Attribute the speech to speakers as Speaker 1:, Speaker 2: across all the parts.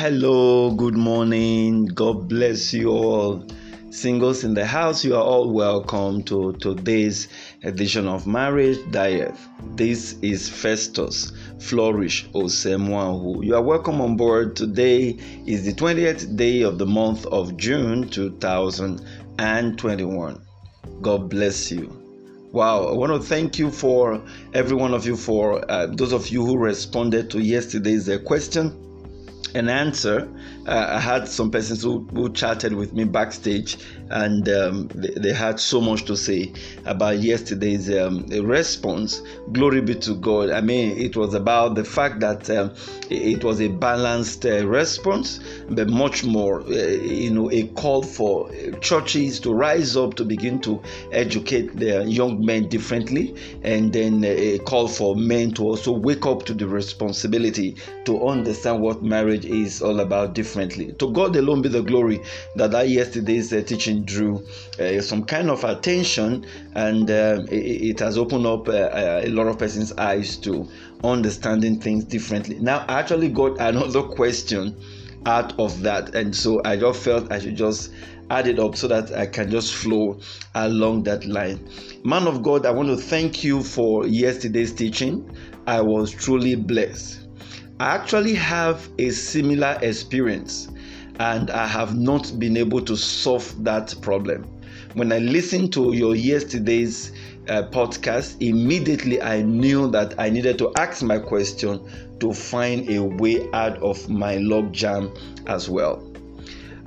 Speaker 1: Hello, good morning. God bless you all. Singles in the house, you are all welcome to today's edition of Marriage Diet. This is Festus Flourish Osemwahu. You are welcome on board. Today is the 20th day of the month of June 2021. God bless you. Wow, I want to thank you for every one of you for uh, those of you who responded to yesterday's uh, question an answer. Uh, I had some persons who, who chatted with me backstage, and um, they, they, had so much to say about yesterday's um, response. Glory be to God. I mean, it was about the fact that um, it was a balanced uh, response, but much more, uh, you know, a call for churches to rise up to begin to educate their young men differently, and then a call for men to also wake up to the responsibility to understand what marriage is all about differently. To God alone be the glory that that yesterday's uh, teaching drew uh, some kind of attention and uh, it, it, has opened up uh, uh, a lot of person's eyes to understanding things differently. Now, I actually got another question out of that, and so I just felt I should just add it up so that I can just flow along that line. Man of God, I want to thank you for yesterday's teaching. I was truly blessed. I actually have a similar experience and I have not been able to solve that problem. When I listened to your yesterday's uh, podcast, immediately I knew that I needed to ask my question to find a way out of my log jam as well.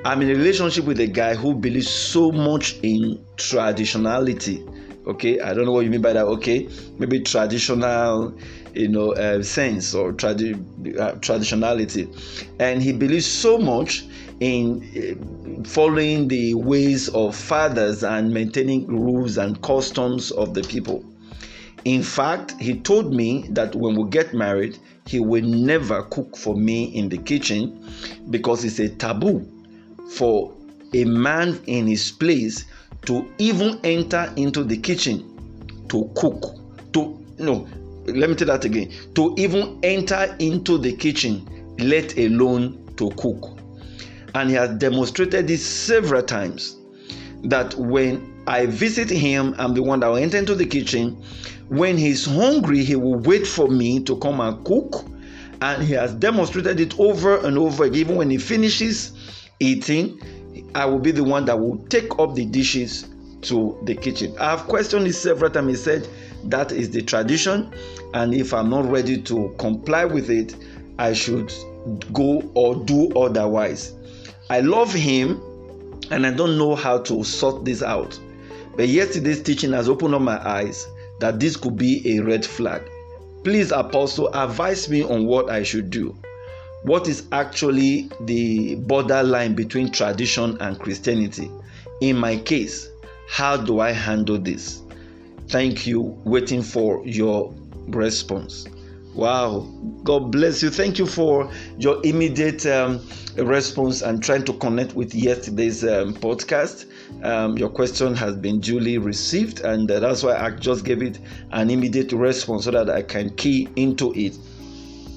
Speaker 1: I'm in a relationship with a guy who believes so much in traditionality okay i don't know what you mean by that okay maybe traditional you know uh, sense or tradi- uh, traditionality. And he believes so much in uh, following the ways of fathers and maintaining rules and customs of the people. In fact he told me that when we get married he will never cook for me in the kitchen because it's a taboo for a man in his place to even enter into the kitchen to cook to no let me tell that again to even enter into the kitchen let alone to cook and he has demonstrated this several times that when I visit him, I'm the one that will enter into the kitchen. When he's hungry, he will wait for me to come and cook. And he has demonstrated it over and over. Again. Even when he finishes eating, I will be the one that will take up the dishes to the kitchen. I have questioned it several times. He said that is the tradition, and if I'm not ready to comply with it, I should go or do otherwise. I love him and I don't know how to sort this out. But yesterday's teaching has opened up my eyes that this could be a red flag. Please, Apostle, advise me on what I should do what is actually the borderline between tradition and Christianity. In my case, how do I handle this? Thank you. Waiting for your response. Wow. God bless you. Thank you for your immediate um, response and trying to connect with yesterday's um, podcast. Um, your question has been duly received, and uh, that's why I just gave it an immediate response so that I can key into it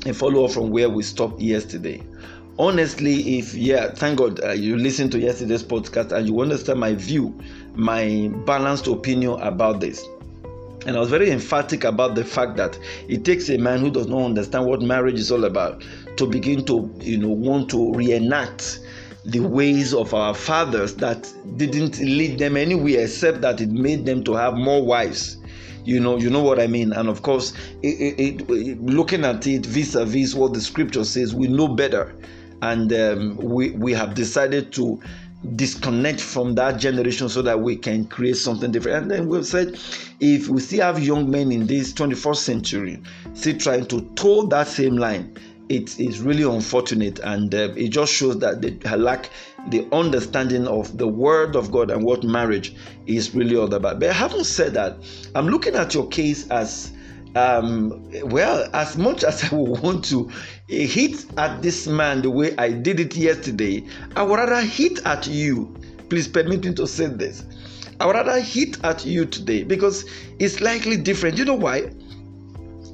Speaker 1: and follow up from where we stopped yesterday. Honestly, if yeah, thank God uh, you listened to yesterday's podcast and you understand my view, my balanced opinion about this. And I was very emphatic about the fact that it takes a man who does not understand what marriage is all about to begin to, you know, want to reenact the ways of our fathers that didn't lead them anywhere except that it made them to have more wives. You know you know what i mean? And of course it, it, it, looking at it vis-a-vis what the scripture says we know better. And um, we we have decided to disconnect from that generation so that we can create something different and then we've said if we still have young men in this 21st century still trying to toe that same line it is really unfortunate and uh, it just shows that they lack the understanding of the word of God and what marriage is really all about. But having said that, I'm looking at your case as um, well, as much as I would want to hit at this man the way I did it yesterday, I would rather hit at you. Please permit me to say this. I would rather hit at you today because it's likely different. You know why?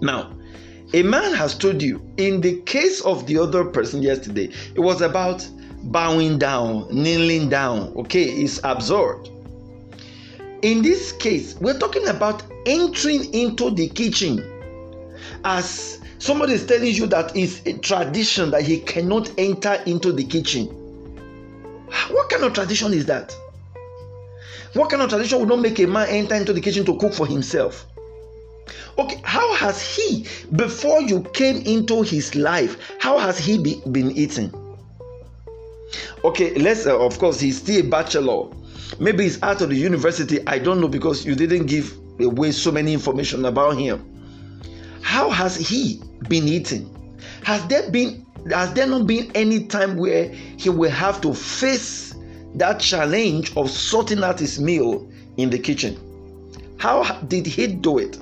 Speaker 1: Now, A man has told you, in the case of the other person yesterday, it was about bowing down, kneeling down. Okay, it's absurd. In this case, we're talking about entering into the kitchen as somebody is telling you that it's a tradition that he cannot enter into the kitchen. What kind of tradition is that? What kind of tradition would not make a man enter into the kitchen to cook for himself? Okay, how has he, before you came into his life, how has he be, been eating? Okay, let's, uh, of course, he's still a bachelor. Maybe he's out of the university. I don't know because you didn't give away so many information about him. How has he been eating? Has there been has there not been any time where he will have to face that challenge of sorting out his meal in the kitchen? How did he do it?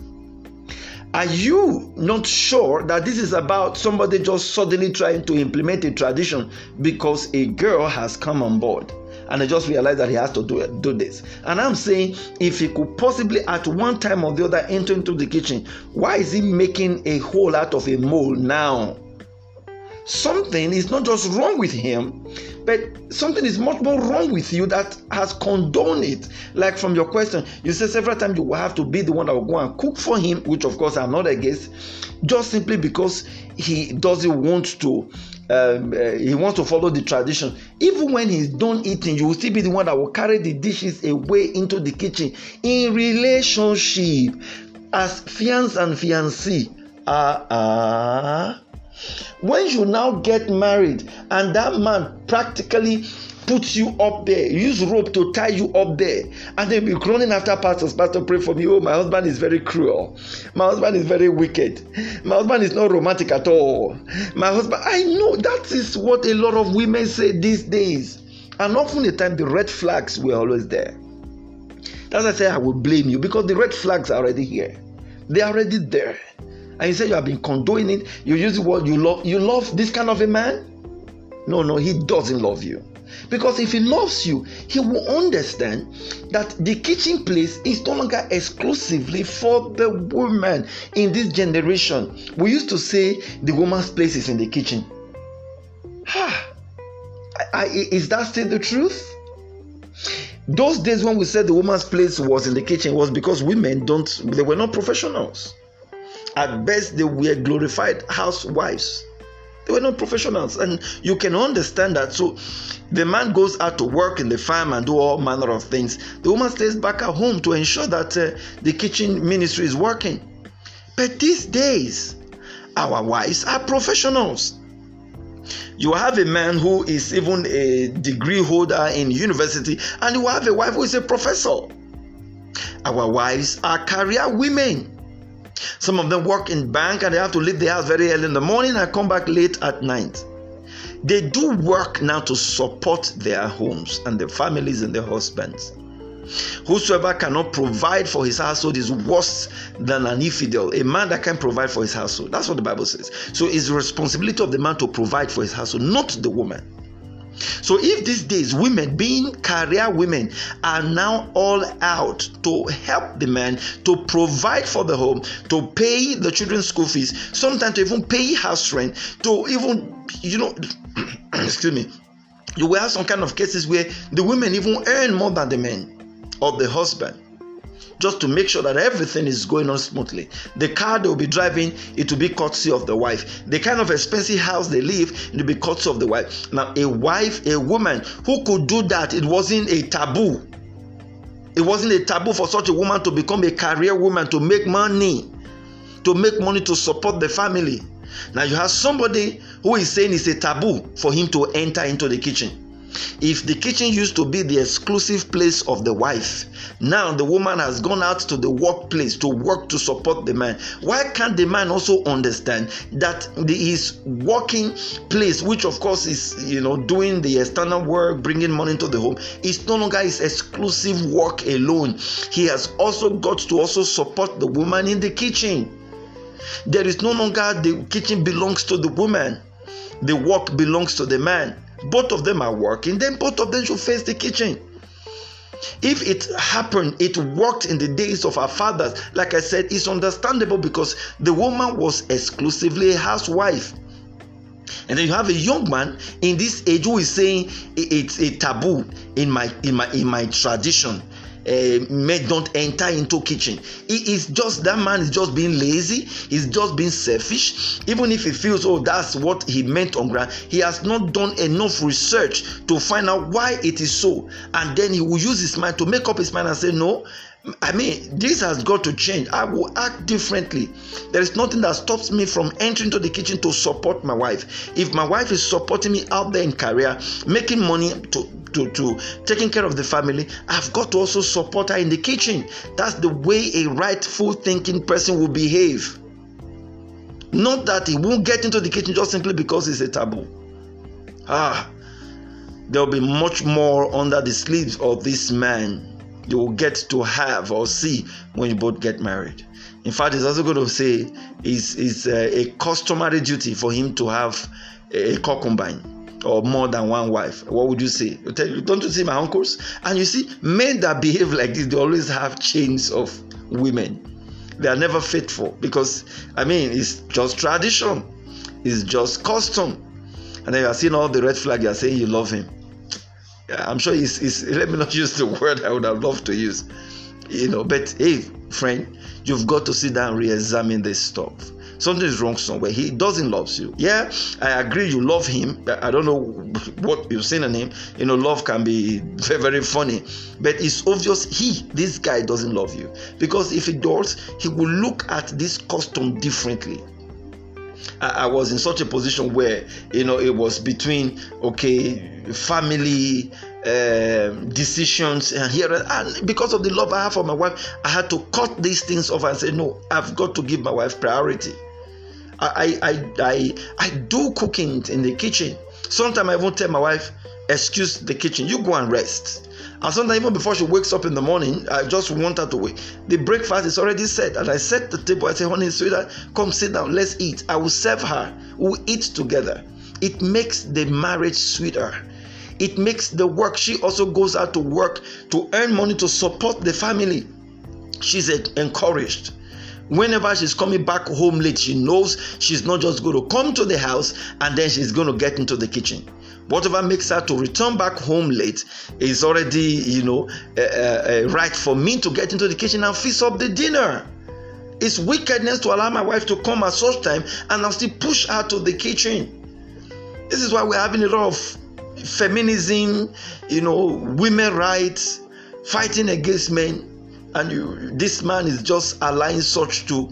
Speaker 1: Are you not sure that this is about somebody just suddenly trying to implement a tradition because a girl has come on board? And I just realized that he has to do do this. And I'm saying, if he could possibly at one time or the other enter into the kitchen, why is he making a hole out of a mole now? Something is not just wrong with him, but something is much more wrong with you that has condoned it. Like from your question, you said several times you will have to be the one that will go and cook for him, which of course I'm not against, just simply because he doesn't want to. Um, uh, he wants to follow the tradition. Even when he's done eating, you will still be the one that will carry the dishes away into the kitchen. In relationship, as fiance and fiancé, ah uh, ah. Uh, when you now get married and that man practically puts you up there, use rope to tie you up there, and then be groaning after pastors. Pastor, pray for me. Oh, my husband is very cruel. My husband is very wicked. My husband is not romantic at all. My husband, I know that is what a lot of women say these days. And often the time the red flags were always there. That's why I say I will blame you because the red flags are already here. They are already there and you say you have been condoning it, you use the word you love. You love this kind of a man? No, no, he doesn't love you. Because if he loves you, he will understand that the kitchen place is no longer exclusively for the woman in this generation. We used to say the woman's place is in the kitchen. Ha! I, I, is that still the truth? Those days when we said the woman's place was in the kitchen was because women don't, they were not professionals. At best, they were glorified housewives. They were not professionals, and you can understand that. So, the man goes out to work in the farm and do all manner of things. The woman stays back at home to ensure that uh, the kitchen ministry is working. But these days, our wives are professionals. You have a man who is even a degree holder in university, and you have a wife who is a professor. Our wives are career women. Some of them work in bank and they have to leave the house very early in the morning and come back late at night. They do work now to support their homes and their families and their husbands. Whosoever cannot provide for his household is worse than an infidel, a man that can provide for his household. That's what the Bible says. So it's the responsibility of the man to provide for his household, not the woman. So, if these days women, being career women, are now all out to help the man to provide for the home, to pay the children's school fees, sometimes to even pay house rent, to even, you know, excuse me, you will have some kind of cases where the women even earn more than the men or the husband just to make sure that everything is going on smoothly. The car they'll be driving, it will be courtesy of the wife. The kind of expensive house they live, it will be courtesy of the wife. Now, a wife, a woman who could do that, it wasn't a taboo. It wasn't a taboo for such a woman to become a career woman to make money, to make money to support the family. Now you have somebody who is saying it's a taboo for him to enter into the kitchen. If the kitchen used to be the exclusive place of the wife, now the woman has gone out to the workplace to work to support the man. Why can't the man also understand that the, his working place, which of course is you know doing the external work, bringing money to the home, is no longer his exclusive work alone. He has also got to also support the woman in the kitchen. There is no longer the kitchen belongs to the woman. The work belongs to the man both of them are working, then both of them should face the kitchen. If it happened, it worked in the days of our fathers. Like I said, it's understandable because the woman was exclusively a housewife. And then you have a young man in this age who is saying it's a taboo in my in my in my tradition uh, don't enter into kitchen. He is just that man is just being lazy. He's just being selfish. Even if he feels oh that's what he meant on ground he has not done enough research to find out why it is so. And then he will use his mind to make up his mind and say no I mean, this has got to change. I will act differently. There is nothing that stops me from entering to the kitchen to support my wife. If my wife is supporting me out there in career, making money to to, to taking care of the family, I've got to also support her in the kitchen. That's the way a rightful thinking person will behave. Not that he won't get into the kitchen just simply because it's a taboo. Ah, there will be much more under the sleeves of this man you will get to have or see when you both get married. In fact, it's also going to say it's, it's a, a customary duty for him to have a, a concubine or more than one wife. What would you say? Don't you see my uncles? And you see, men that behave like this, they always have chains of women. They are never faithful because, I mean, it's just tradition, it's just custom. And then you are seeing all the red flag, you are saying you love him I'm sure he's, he's, let me not use the word I would have loved to use, you know. But hey, friend, you've got to sit down and re-examine this stuff. Something is wrong somewhere. He doesn't love you. Yeah, I agree. You love him. I don't know what you've seen in him. You know, love can be very, very funny, but it's obvious he, this guy, doesn't love you because if he does, he will look at this custom differently. I, was in such a position where you know it was between okay family um, decisions and here and because of the love I have for my wife, I had to cut these things off and say no, I've got to give my wife priority. I I I I do cooking in the kitchen. Sometimes I won't tell my wife, excuse the kitchen, you go and rest. And sometimes even before she wakes up in the morning, I just want her to wait. The breakfast is already set, and I set the table. I say, honey, sweetheart, come sit down, let's eat. I will serve her. We'll eat together. It makes the marriage sweeter. It makes the work. She also goes out to work to earn money to support the family. She's encouraged. Whenever she's coming back home late, she knows she's not just going to come to the house and then she's going to get into the kitchen whatever makes her to return back home late is already you know uh, uh, right for me to get into the kitchen and fix up the dinner. It's wickedness to allow my wife to come at such time and i'll still push her to the kitchen. This is why we're having a lot of feminism you know women rights fighting against men. And you, this man is just allowing such to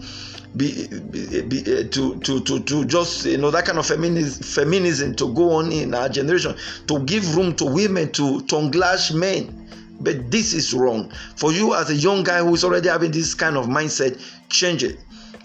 Speaker 1: be, be, be uh, to, to to to just you know that kind of feminism feminism to go on in our generation to give room to women to tongue lash men. But this is wrong. For you as a young guy who is already having this kind of mindset change it.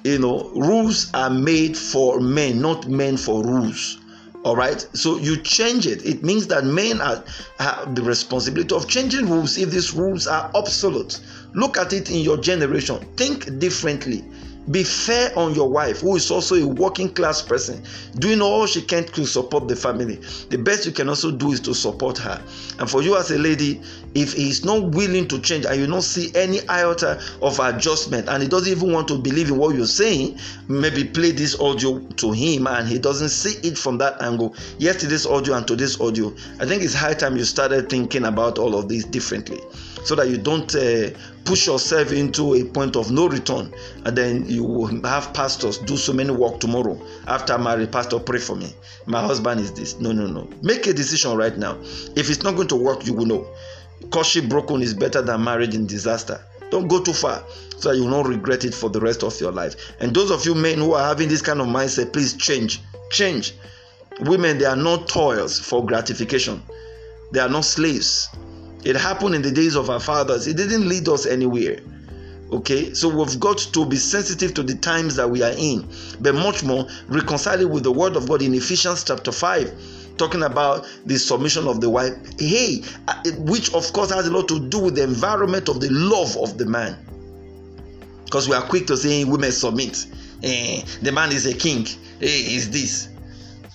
Speaker 1: You know rules are made for men not men for rules. All right? So you change it. It means that men are, have the responsibility of changing rules if these rules are obsolete. Look at it in your generation. Think differently be fair on your wife, who is also a working class person, doing all she can to support the family. The best you can also do is to support her. And for you as a lady, if he is not willing to change and you don't see any iota of adjustment and he doesn't even want to believe in what you're saying, maybe play this audio to him and he doesn't see it from that angle. Yesterday's audio and today's audio, I think it's high time you started thinking about all of this differently so that you don't uh, push yourself into a point of no return and then you will have pastors do so many work tomorrow after married pastor pray for me. My husband is this. No no no. Make a decision right now. If it's not going to work you will know. Courtship broken is better than marriage in disaster. Don't go too far so you will not regret it for the rest of your life. And those of you men who are having this kind of mindset please change. Change. Women they are not toils for gratification. They are not slaves it happened in the days of our fathers. It didn't lead us anywhere. Okay, so we've got to be sensitive to the times that we are in, but much more reconcile it with the word of God in Ephesians chapter 5, talking about the submission of the wife. Hey, uh, which of course has a lot to do with the environment of the love of the man. Because we are quick to say women submit. Eh, the man is a king. Hey, is this.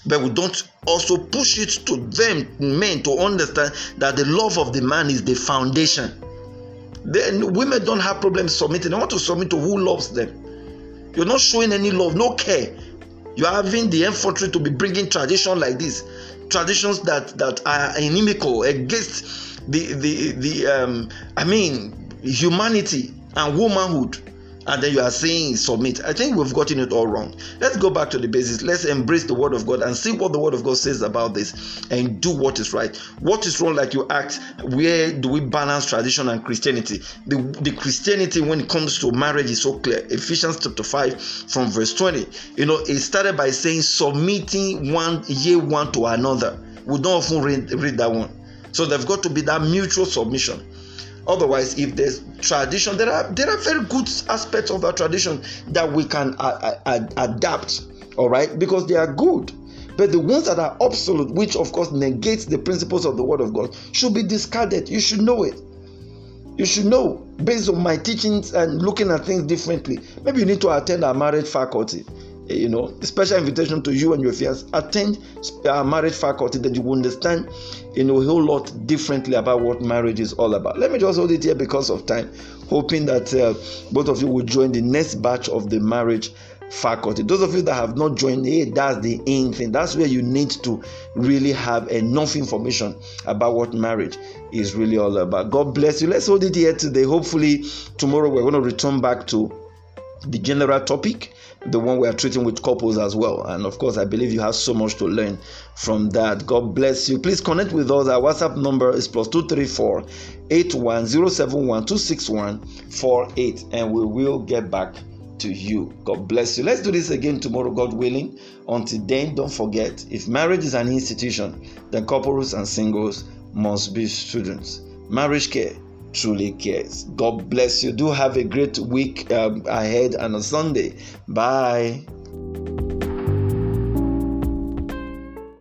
Speaker 1: But we don't also push it to them men to understand that the love of the man is the foundation. Then women don't have problems submitting. They want to submit to who loves them. You're not showing any love no care. You're having the infantry to be bringing tradition like this. Traditions that that are inimical against the the the um i mean humanity and womanhood and then you are saying submit. I think we've gotten it all wrong. Let's go back to the basics. Let's embrace the word of God and see what the word of God says about this and do what is right. What is wrong, like you asked, where do we balance tradition and Christianity? The, the Christianity when it comes to marriage is so clear. Ephesians chapter 5 from verse 20. You know, it started by saying submitting one year one to another. We don't often read, read that one. So there's got to be that mutual submission. Otherwise, if there's tradition, there are there are very good aspects of our tradition that we can adapt. All right, because they are good. But the ones that are absolute, which of course negates the principles of the Word of God, should be discarded. You should know it. You should know based on my teachings and looking at things differently. Maybe you need to attend our marriage faculty you know, special invitation to you and your fiance. Attend our marriage faculty that you will understand, you know, a whole lot differently about what marriage is all about. Let me just hold it here because of time, hoping that uh, both of you will join the next batch of the marriage faculty. Those of you that have not joined, hey, that's the in thing. That's where you need to really have enough information about what marriage is really all about. God bless you. Let's hold it here today. Hopefully, tomorrow we're going to return back to the general topic the one we are treating with couples as well. And of course, I believe you have so much to learn from that. God bless you. Please connect with us. Our WhatsApp number is plus 234 81071 261 and we will get back to you. God bless you. Let's do this again tomorrow, God willing. Until then, don't forget if marriage is an institution, then couples and singles must be students. Marriage care truly cares. God bless you. Do have a great week um, ahead and a Sunday. Bye.